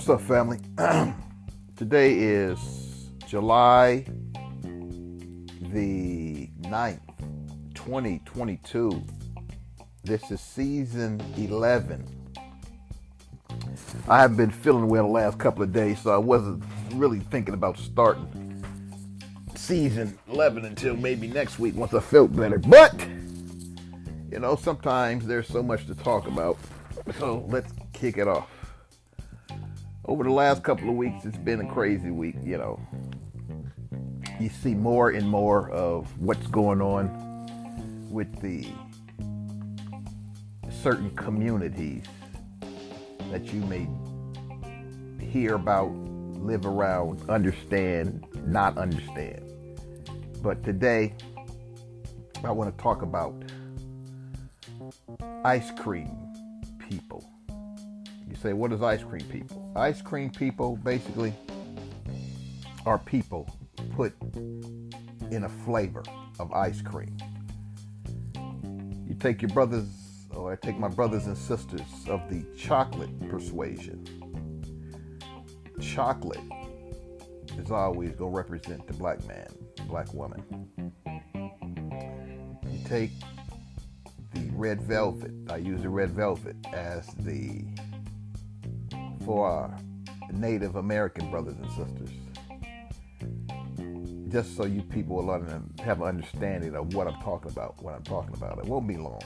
What's up, family? Today is July the 9th, 2022. This is season 11. I haven't been feeling well the last couple of days, so I wasn't really thinking about starting season 11 until maybe next week once I felt better. But, you know, sometimes there's so much to talk about. So let's kick it off over the last couple of weeks, it's been a crazy week, you know. You see more and more of what's going on with the certain communities that you may hear about, live around, understand, not understand. But today, I want to talk about ice cream people. You say, what is ice cream people? Ice cream people basically are people put in a flavor of ice cream. You take your brothers, or I take my brothers and sisters of the chocolate persuasion. Chocolate is always going to represent the black man, black woman. You take the red velvet, I use the red velvet as the for our Native American brothers and sisters. Just so you people will have an understanding of what I'm talking about, what I'm talking about. It won't be long.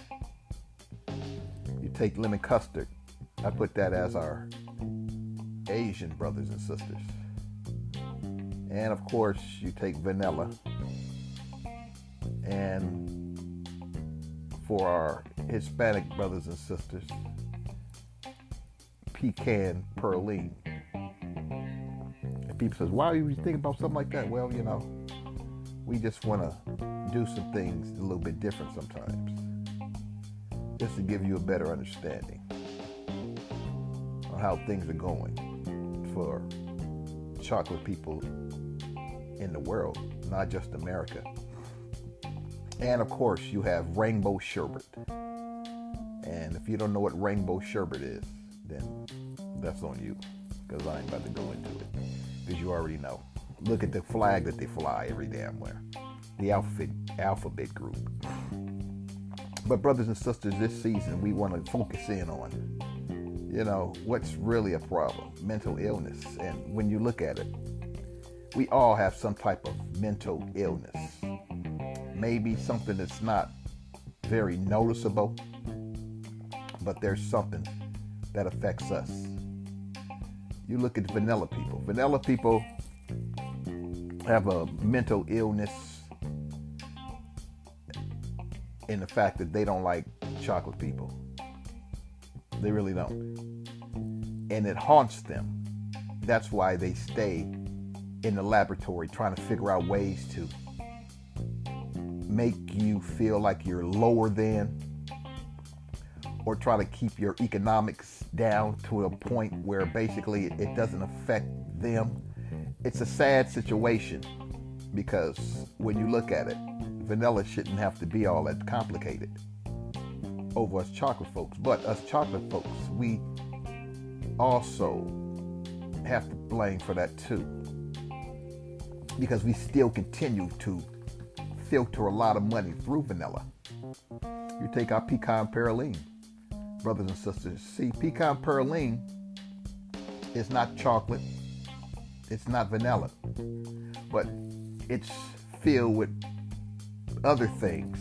You take lemon custard, I put that as our Asian brothers and sisters. And of course, you take vanilla. And for our Hispanic brothers and sisters, pecan praline. And people says, why are you thinking about something like that? Well, you know, we just want to do some things a little bit different sometimes. Just to give you a better understanding on how things are going for chocolate people in the world, not just America. And of course, you have rainbow sherbet. And if you don't know what rainbow sherbet is, then that's on you because I ain't about to go into it because you already know. Look at the flag that they fly every damn where. The alphabet alphabet group. But brothers and sisters, this season we want to focus in on, you know, what's really a problem, mental illness. And when you look at it, we all have some type of mental illness. Maybe something that's not very noticeable, but there's something that affects us. You look at vanilla people. Vanilla people have a mental illness in the fact that they don't like chocolate people. They really don't. And it haunts them. That's why they stay in the laboratory trying to figure out ways to make you feel like you're lower than or try to keep your economics down to a point where basically it doesn't affect them. It's a sad situation because when you look at it, vanilla shouldn't have to be all that complicated over us chocolate folks. But us chocolate folks, we also have to blame for that too. Because we still continue to filter a lot of money through vanilla. You take our pecan praline brothers and sisters. See, pecan praline is not chocolate, it's not vanilla, but it's filled with other things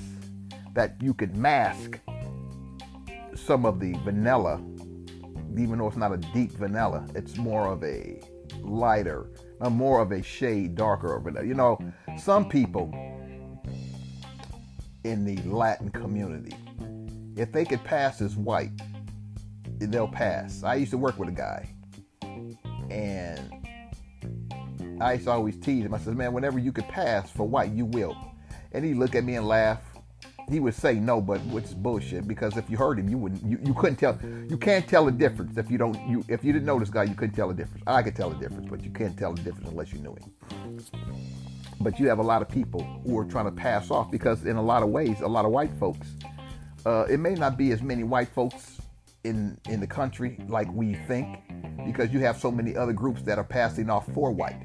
that you could mask some of the vanilla, even though it's not a deep vanilla, it's more of a lighter, a more of a shade darker of vanilla. You know, some people in the Latin community if they could pass as white, they'll pass. I used to work with a guy, and I used to always tease him. I said, "Man, whenever you could pass for white, you will." And he look at me and laugh. He would say no, but which is bullshit because if you heard him, you wouldn't. You, you couldn't tell. You can't tell the difference if you don't. You if you didn't know this guy, you couldn't tell the difference. I could tell the difference, but you can't tell the difference unless you knew him. But you have a lot of people who are trying to pass off because, in a lot of ways, a lot of white folks uh, it may not be as many white folks in in the country like we think because you have so many other groups that are passing off for white.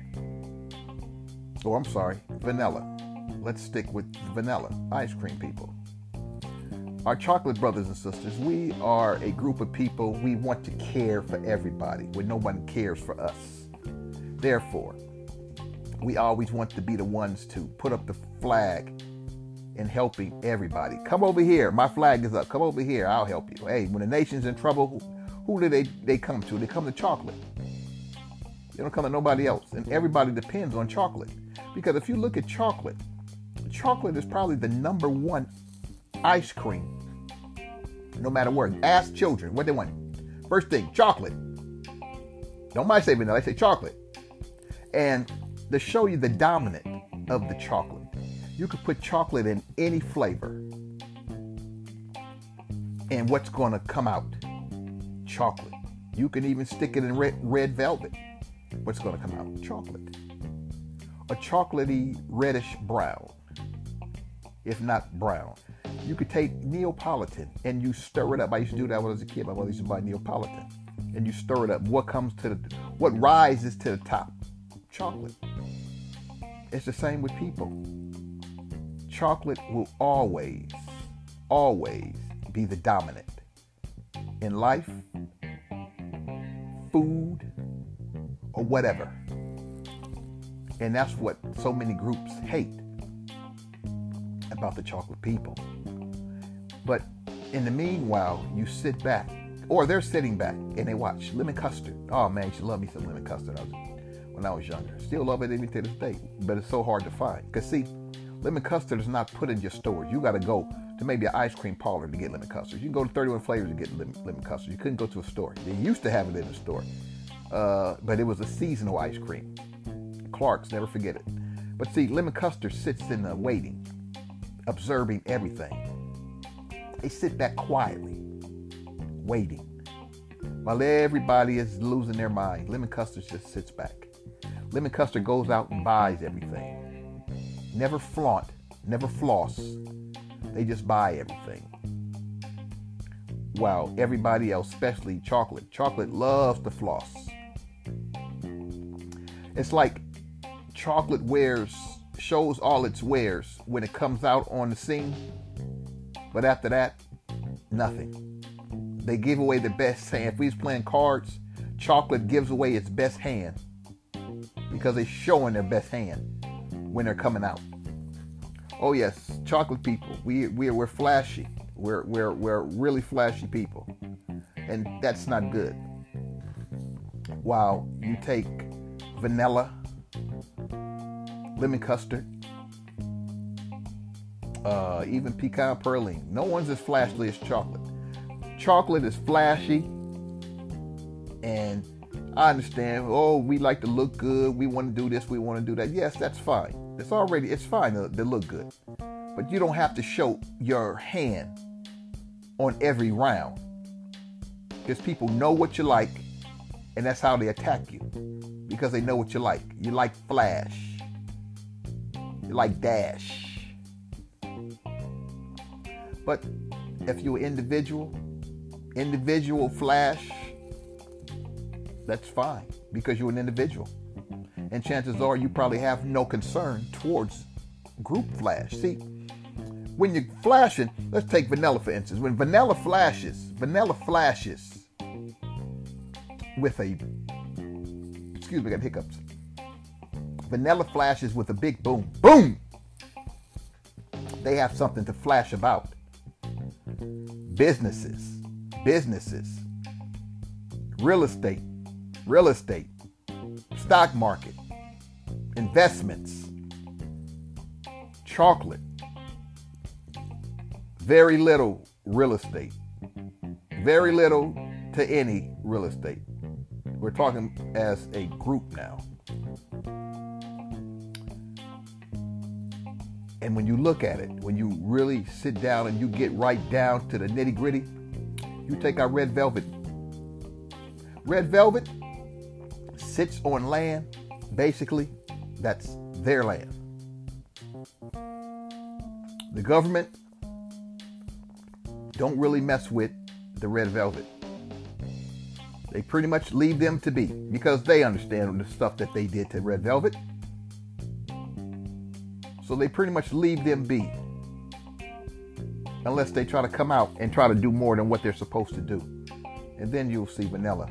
Oh, I'm sorry, vanilla. Let's stick with vanilla ice cream people. Our chocolate brothers and sisters, we are a group of people. We want to care for everybody when no one cares for us. Therefore, we always want to be the ones to put up the flag in helping everybody. Come over here. My flag is up. Come over here. I'll help you. Hey, when the nation's in trouble, who, who do they, they come to? They come to chocolate. They don't come to nobody else. And everybody depends on chocolate. Because if you look at chocolate, chocolate is probably the number one ice cream. No matter where. Ask children what they want. First thing, chocolate. Don't mind say that. I say chocolate. And to show you the dominant of the chocolate, you could put chocolate in any flavor. And what's going to come out? Chocolate. You can even stick it in red, red velvet. What's going to come out? Chocolate. A chocolatey reddish brown, if not brown. You could take Neapolitan and you stir it up. I used to do that when I was a kid. My mother used to buy Neapolitan. And you stir it up. What comes to the, what rises to the top? Chocolate. It's the same with people. Chocolate will always, always be the dominant in life, food, or whatever. And that's what so many groups hate about the chocolate people. But in the meanwhile, you sit back, or they're sitting back and they watch lemon custard. Oh man, she should love me some lemon custard when I was younger. Still love it even to this day, but it's so hard to find. Because see, lemon custard is not put in your stores. You got to go to maybe an ice cream parlor to get lemon custard. You can go to 31 Flavors to get lemon, lemon custard. You couldn't go to a store. They used to have it in the store, uh, but it was a seasonal ice cream. Clark's, never forget it. But see, lemon custard sits in the waiting, observing everything. They sit back quietly, waiting. While everybody is losing their mind, lemon custard just sits back. Lemon custard goes out and buys everything. Never flaunt, never floss. They just buy everything. While everybody else, especially chocolate, chocolate loves to floss. It's like chocolate wears shows all its wares when it comes out on the scene but after that, nothing. They give away the best hand. If we was playing cards, chocolate gives away its best hand because they're showing their best hand when they're coming out. Oh yes, chocolate people. We we we're flashy. We're we're we're really flashy people, and that's not good. While you take vanilla, lemon custard, uh, even pecan praline. No one's as flashy as chocolate. Chocolate is flashy, and I understand. Oh, we like to look good. We want to do this. We want to do that. Yes, that's fine. It's already it's fine to, to look good, but you don't have to show your hand on every round because people know what you like, and that's how they attack you because they know what you like. You like flash. You like dash. But if you're individual, individual flash, that's fine because you're an individual. And chances are you probably have no concern towards group flash. See, when you're flashing, let's take vanilla for instance. When vanilla flashes, vanilla flashes with a, excuse me, I got hiccups. Vanilla flashes with a big boom. Boom! They have something to flash about businesses, businesses, real estate, real estate, stock market, investments, chocolate, very little real estate, very little to any real estate. We're talking as a group now. And when you look at it, when you really sit down and you get right down to the nitty gritty, you take our red velvet. Red velvet sits on land, basically, that's their land. The government don't really mess with the red velvet. They pretty much leave them to be because they understand the stuff that they did to Red Velvet. So they pretty much leave them be. Unless they try to come out and try to do more than what they're supposed to do. And then you'll see Vanilla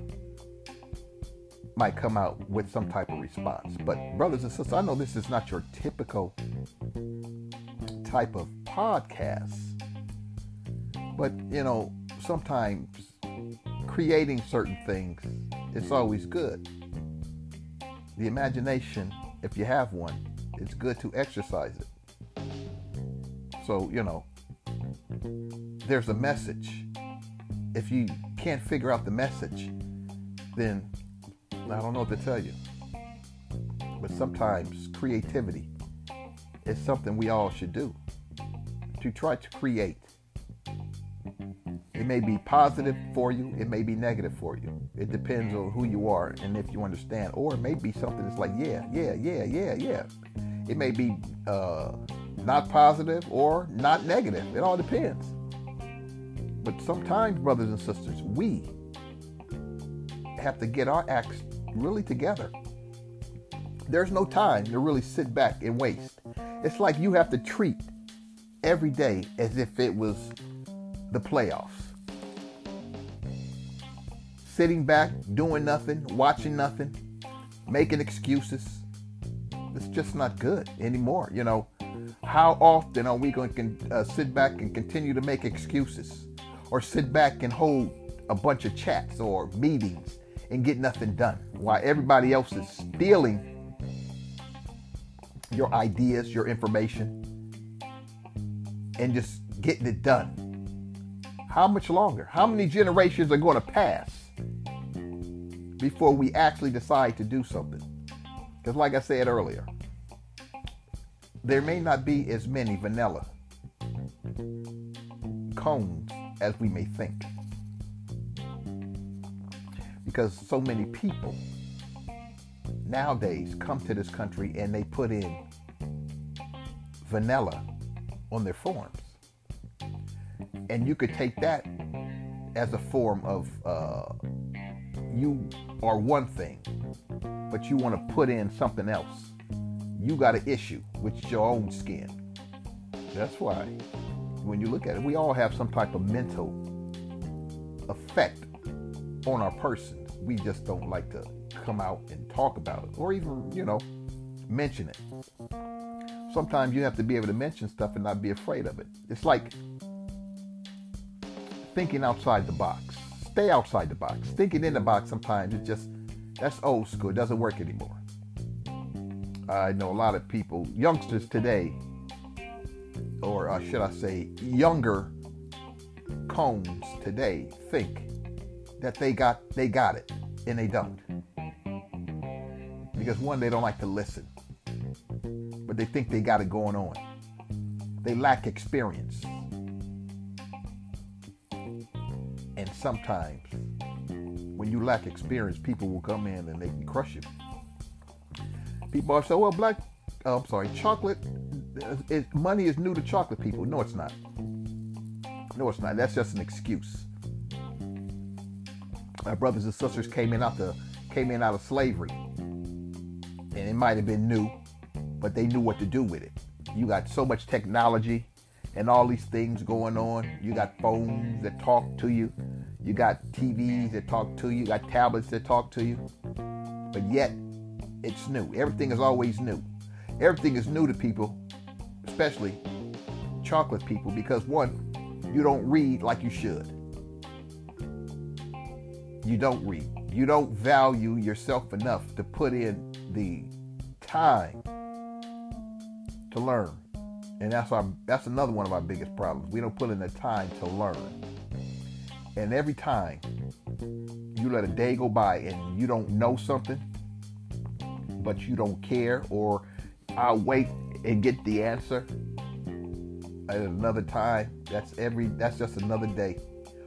might come out with some type of response. But, brothers and sisters, I know this is not your typical type of podcast. But, you know, sometimes creating certain things, it's always good. The imagination, if you have one, it's good to exercise it. So, you know, there's a message. If you can't figure out the message, then I don't know what to tell you. But sometimes creativity is something we all should do to try to create. It may be positive for you, it may be negative for you. It depends on who you are and if you understand. Or it may be something that's like, yeah, yeah, yeah, yeah, yeah. It may be uh, not positive or not negative. It all depends. But sometimes, brothers and sisters, we have to get our acts really together. There's no time to really sit back and waste. It's like you have to treat every day as if it was the playoffs. Sitting back, doing nothing, watching nothing, making excuses. It's just not good anymore. You know, how often are we going to uh, sit back and continue to make excuses or sit back and hold a bunch of chats or meetings and get nothing done while everybody else is stealing your ideas, your information, and just getting it done. How much longer? How many generations are going to pass before we actually decide to do something? Because, like I said earlier, there may not be as many vanilla cones as we may think because so many people nowadays come to this country and they put in vanilla on their forms. And you could take that as a form of uh, you are one thing, but you want to put in something else. You got an issue with your own skin. That's why when you look at it, we all have some type of mental effect on our persons. We just don't like to come out and talk about it or even, you know, mention it. Sometimes you have to be able to mention stuff and not be afraid of it. It's like thinking outside the box. Stay outside the box. Thinking in the box sometimes it just that's old school. It doesn't work anymore. I know a lot of people, youngsters today, or uh, should I say, younger cones today, think that they got they got it and they don't. Because one, they don't like to listen. But they think they got it going on. They lack experience. And sometimes when you lack experience, people will come in and they can crush you. People are say, well, black, oh, I'm sorry, chocolate, it, money is new to chocolate people. No, it's not. No, it's not. That's just an excuse. My brothers and sisters came in out the came in out of slavery, and it might have been new, but they knew what to do with it. You got so much technology and all these things going on. You got phones that talk to you. You got TVs that talk to you. You got tablets that talk to you. But yet, it's new. Everything is always new. Everything is new to people, especially chocolate people, because one, you don't read like you should you don't read. You don't value yourself enough to put in the time to learn. And that's our that's another one of our biggest problems. We don't put in the time to learn. And every time you let a day go by and you don't know something, but you don't care, or I'll wait and get the answer at another time. That's every that's just another day.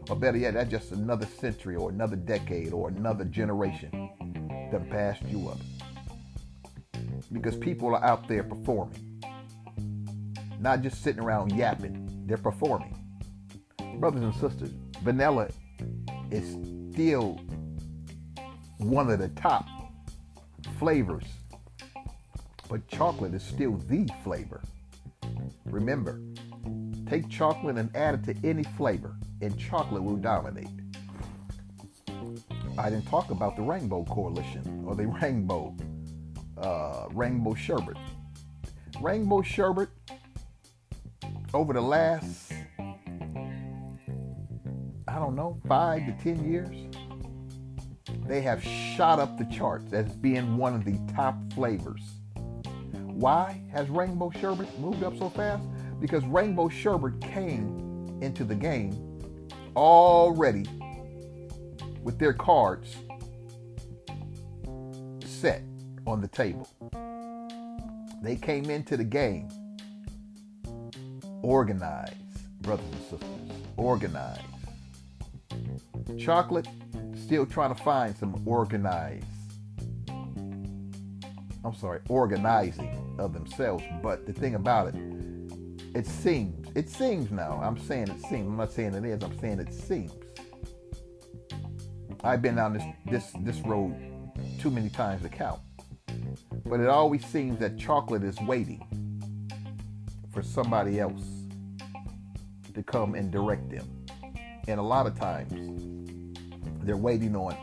Or better yet, that's just another century or another decade or another generation that passed you up. Because people are out there performing, not just sitting around yapping, they're performing. Brothers and sisters, vanilla is still one of the top flavors. But chocolate is still the flavor. Remember, take chocolate and add it to any flavor, and chocolate will dominate. I didn't talk about the Rainbow Coalition or the Rainbow uh, Rainbow Sherbet. Rainbow Sherbet over the last I don't know five to ten years, they have shot up the charts as being one of the top flavors. Why has Rainbow Sherbet moved up so fast? Because Rainbow Sherbert came into the game already with their cards set on the table. They came into the game organized, brothers and sisters, organized. Chocolate still trying to find some organized. I'm sorry, organizing of themselves. But the thing about it, it seems, it seems now. I'm saying it seems. I'm not saying it is. I'm saying it seems I've been down this this this road too many times to count. But it always seems that chocolate is waiting for somebody else to come and direct them. And a lot of times they're waiting on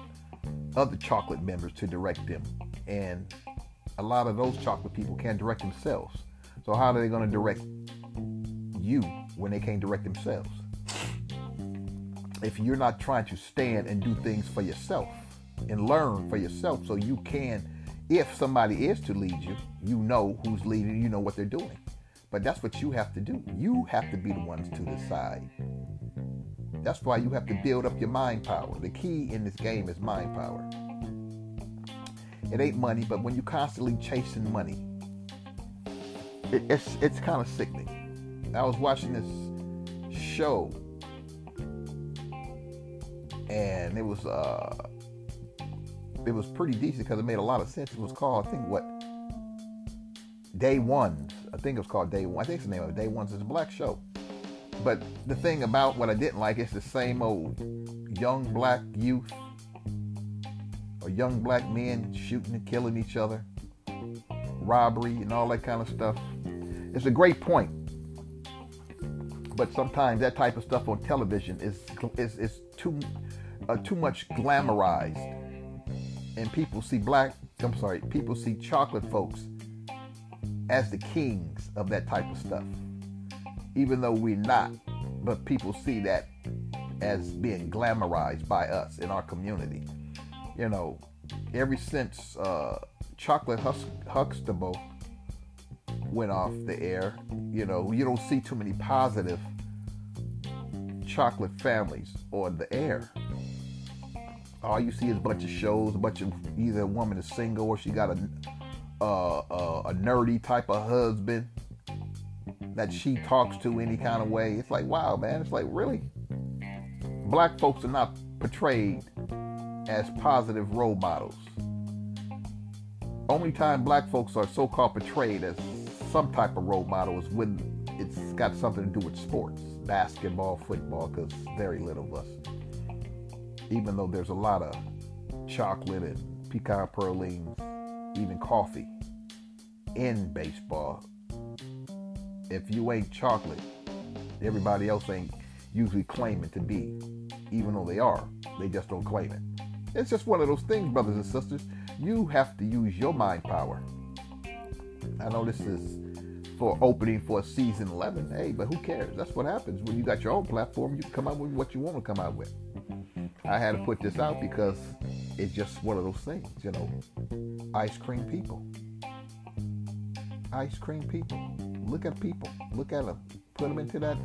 other chocolate members to direct them. And a lot of those chocolate people can't direct themselves. So how are they going to direct you when they can't direct themselves? if you're not trying to stand and do things for yourself and learn for yourself so you can if somebody is to lead you you know who's leading you know what they're doing. But that's what you have to do. You have to be the ones to decide. That's why you have to build up your mind power. The key in this game is mind power. It ain't money but when you're constantly chasing money it, it's it's kind of sickening i was watching this show and it was uh, it was pretty decent because it made a lot of sense. It was called, I think, what Day Ones. I think it was called Day One. I think it's the name of it. Day Ones. It's a black show. But the thing about what I didn't like is the same old young black youth or young black men shooting and killing each other, robbery and all that kind of stuff. It's a great point. But sometimes that type of stuff on television is is, is too uh, too much glamorized, and people see black. I'm sorry, people see chocolate folks as the kings of that type of stuff, even though we're not. But people see that as being glamorized by us in our community. You know, ever since uh, Chocolate Hus- Huxtable went off the air, you know, you don't see too many positive chocolate families on the air all you see is a bunch of shows, a bunch of either a woman is single or she got a uh, uh, a nerdy type of husband that she talks to any kind of way. It's like, wow, man. It's like, really? Black folks are not portrayed as positive role models. Only time black folks are so called portrayed as some type of role model is when it's got something to do with sports, basketball, football, because very little of us even though there's a lot of chocolate and pecan pralines, even coffee in baseball, if you ain't chocolate, everybody else ain't usually claiming to be, even though they are. They just don't claim it. It's just one of those things, brothers and sisters. You have to use your mind power. I know this is for opening for season 11. Hey, but who cares? That's what happens when you got your own platform. You can come out with what you want to come out with. I had to put this out because it's just one of those things, you know. Ice cream people. Ice cream people. Look at people. Look at them. Put them into that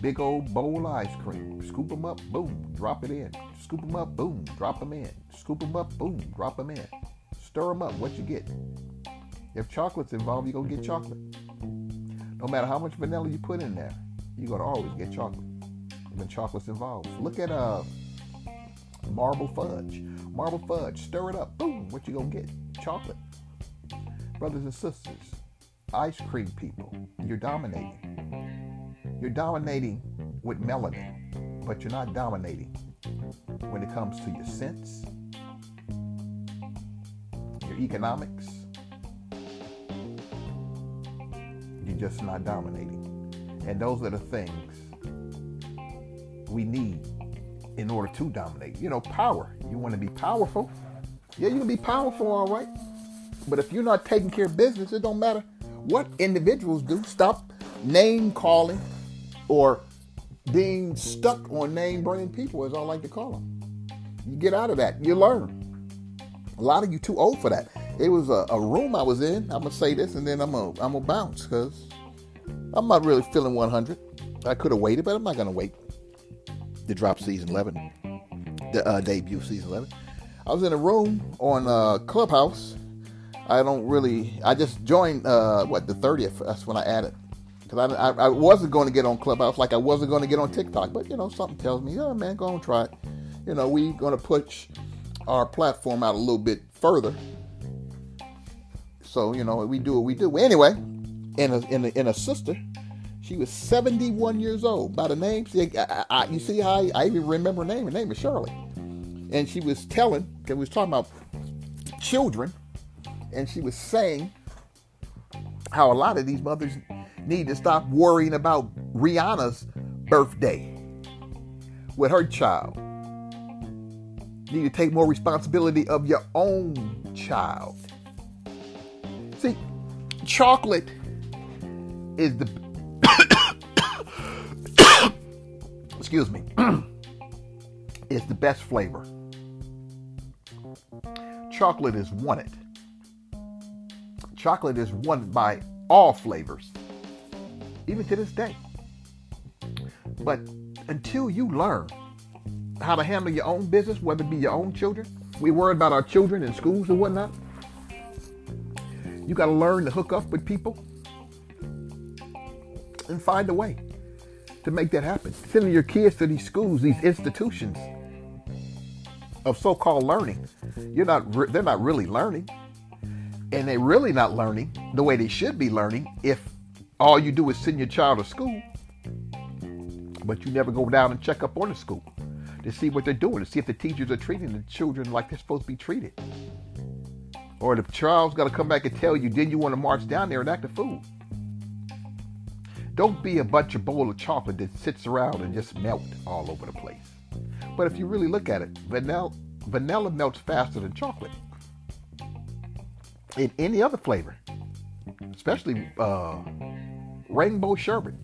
big old bowl of ice cream. Scoop them up, boom, drop it in. Scoop them up, boom, drop them in. Scoop them up, boom, drop them in. Stir them up. What you get? If chocolate's involved, you're going to get chocolate. No matter how much vanilla you put in there, you're going to always get chocolate when chocolate's involved. Look at uh marble fudge. Marble fudge, stir it up, boom, what you gonna get? Chocolate. Brothers and sisters, ice cream people, you're dominating. You're dominating with melanin, but you're not dominating when it comes to your sense, your economics, you're just not dominating. And those are the things we need in order to dominate. You know, power. You want to be powerful. Yeah, you can be powerful, all right. But if you're not taking care of business, it don't matter what individuals do. Stop name calling or being stuck on name burning people, as I like to call them. You get out of that. You learn. A lot of you too old for that. It was a, a room I was in. I'm gonna say this, and then I'm gonna I'm gonna bounce because I'm not really feeling 100. I could have waited, but I'm not gonna wait to drop season 11, the uh, debut season 11. I was in a room on uh, Clubhouse. I don't really. I just joined uh, what the 30th. That's when I added because I, I, I wasn't going to get on Clubhouse like I wasn't going to get on TikTok. But you know, something tells me, oh man, go and try it. You know, we're going to push our platform out a little bit further. So you know, we do what we do. Anyway, in a in a, in a sister, she was 71 years old. By the name, see, I, I, you see how I, I, even remember her name. Her name is Shirley, and she was telling because we was talking about children, and she was saying how a lot of these mothers need to stop worrying about Rihanna's birthday with her child. You need to take more responsibility of your own child. Chocolate is the excuse me is the best flavor. Chocolate is wanted. Chocolate is wanted by all flavors even to this day. But until you learn how to handle your own business, whether it be your own children, we worry about our children in schools and whatnot. You got to learn to hook up with people and find a way to make that happen. Sending your kids to these schools, these institutions of so-called learning, you're not. They're not really learning, and they're really not learning the way they should be learning if all you do is send your child to school, but you never go down and check up on the school to see what they're doing, to see if the teachers are treating the children like they're supposed to be treated. Or the child's got to come back and tell you, then you want to march down there and act a fool. Don't be a bunch of bowl of chocolate that sits around and just melt all over the place. But if you really look at it, vanilla, vanilla melts faster than chocolate. In any other flavor, especially uh, rainbow sherbet.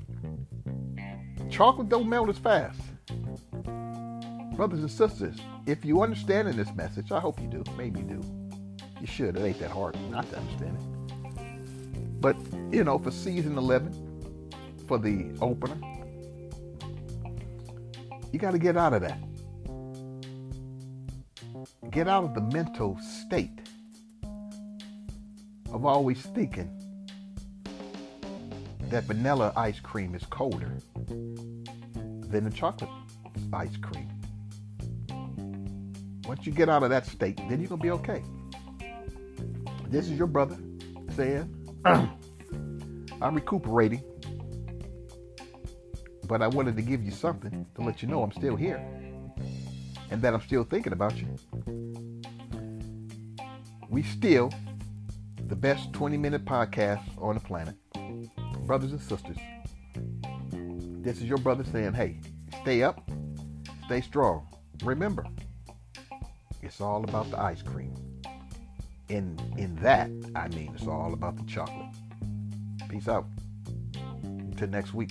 Chocolate don't melt as fast. Brothers and sisters, if you understand in this message, I hope you do. Maybe you do. You should. It ain't that hard not to understand it. But, you know, for season 11, for the opener, you got to get out of that. Get out of the mental state of always thinking that vanilla ice cream is colder than the chocolate ice cream. Once you get out of that state, then you're going to be okay. This is your brother saying, I'm recuperating, but I wanted to give you something to let you know I'm still here and that I'm still thinking about you. We still the best 20 minute podcast on the planet brothers and sisters. This is your brother saying, hey, stay up, stay strong. Remember, it's all about the ice cream. In in that, I mean it's all about the chocolate. Peace out. Until next week.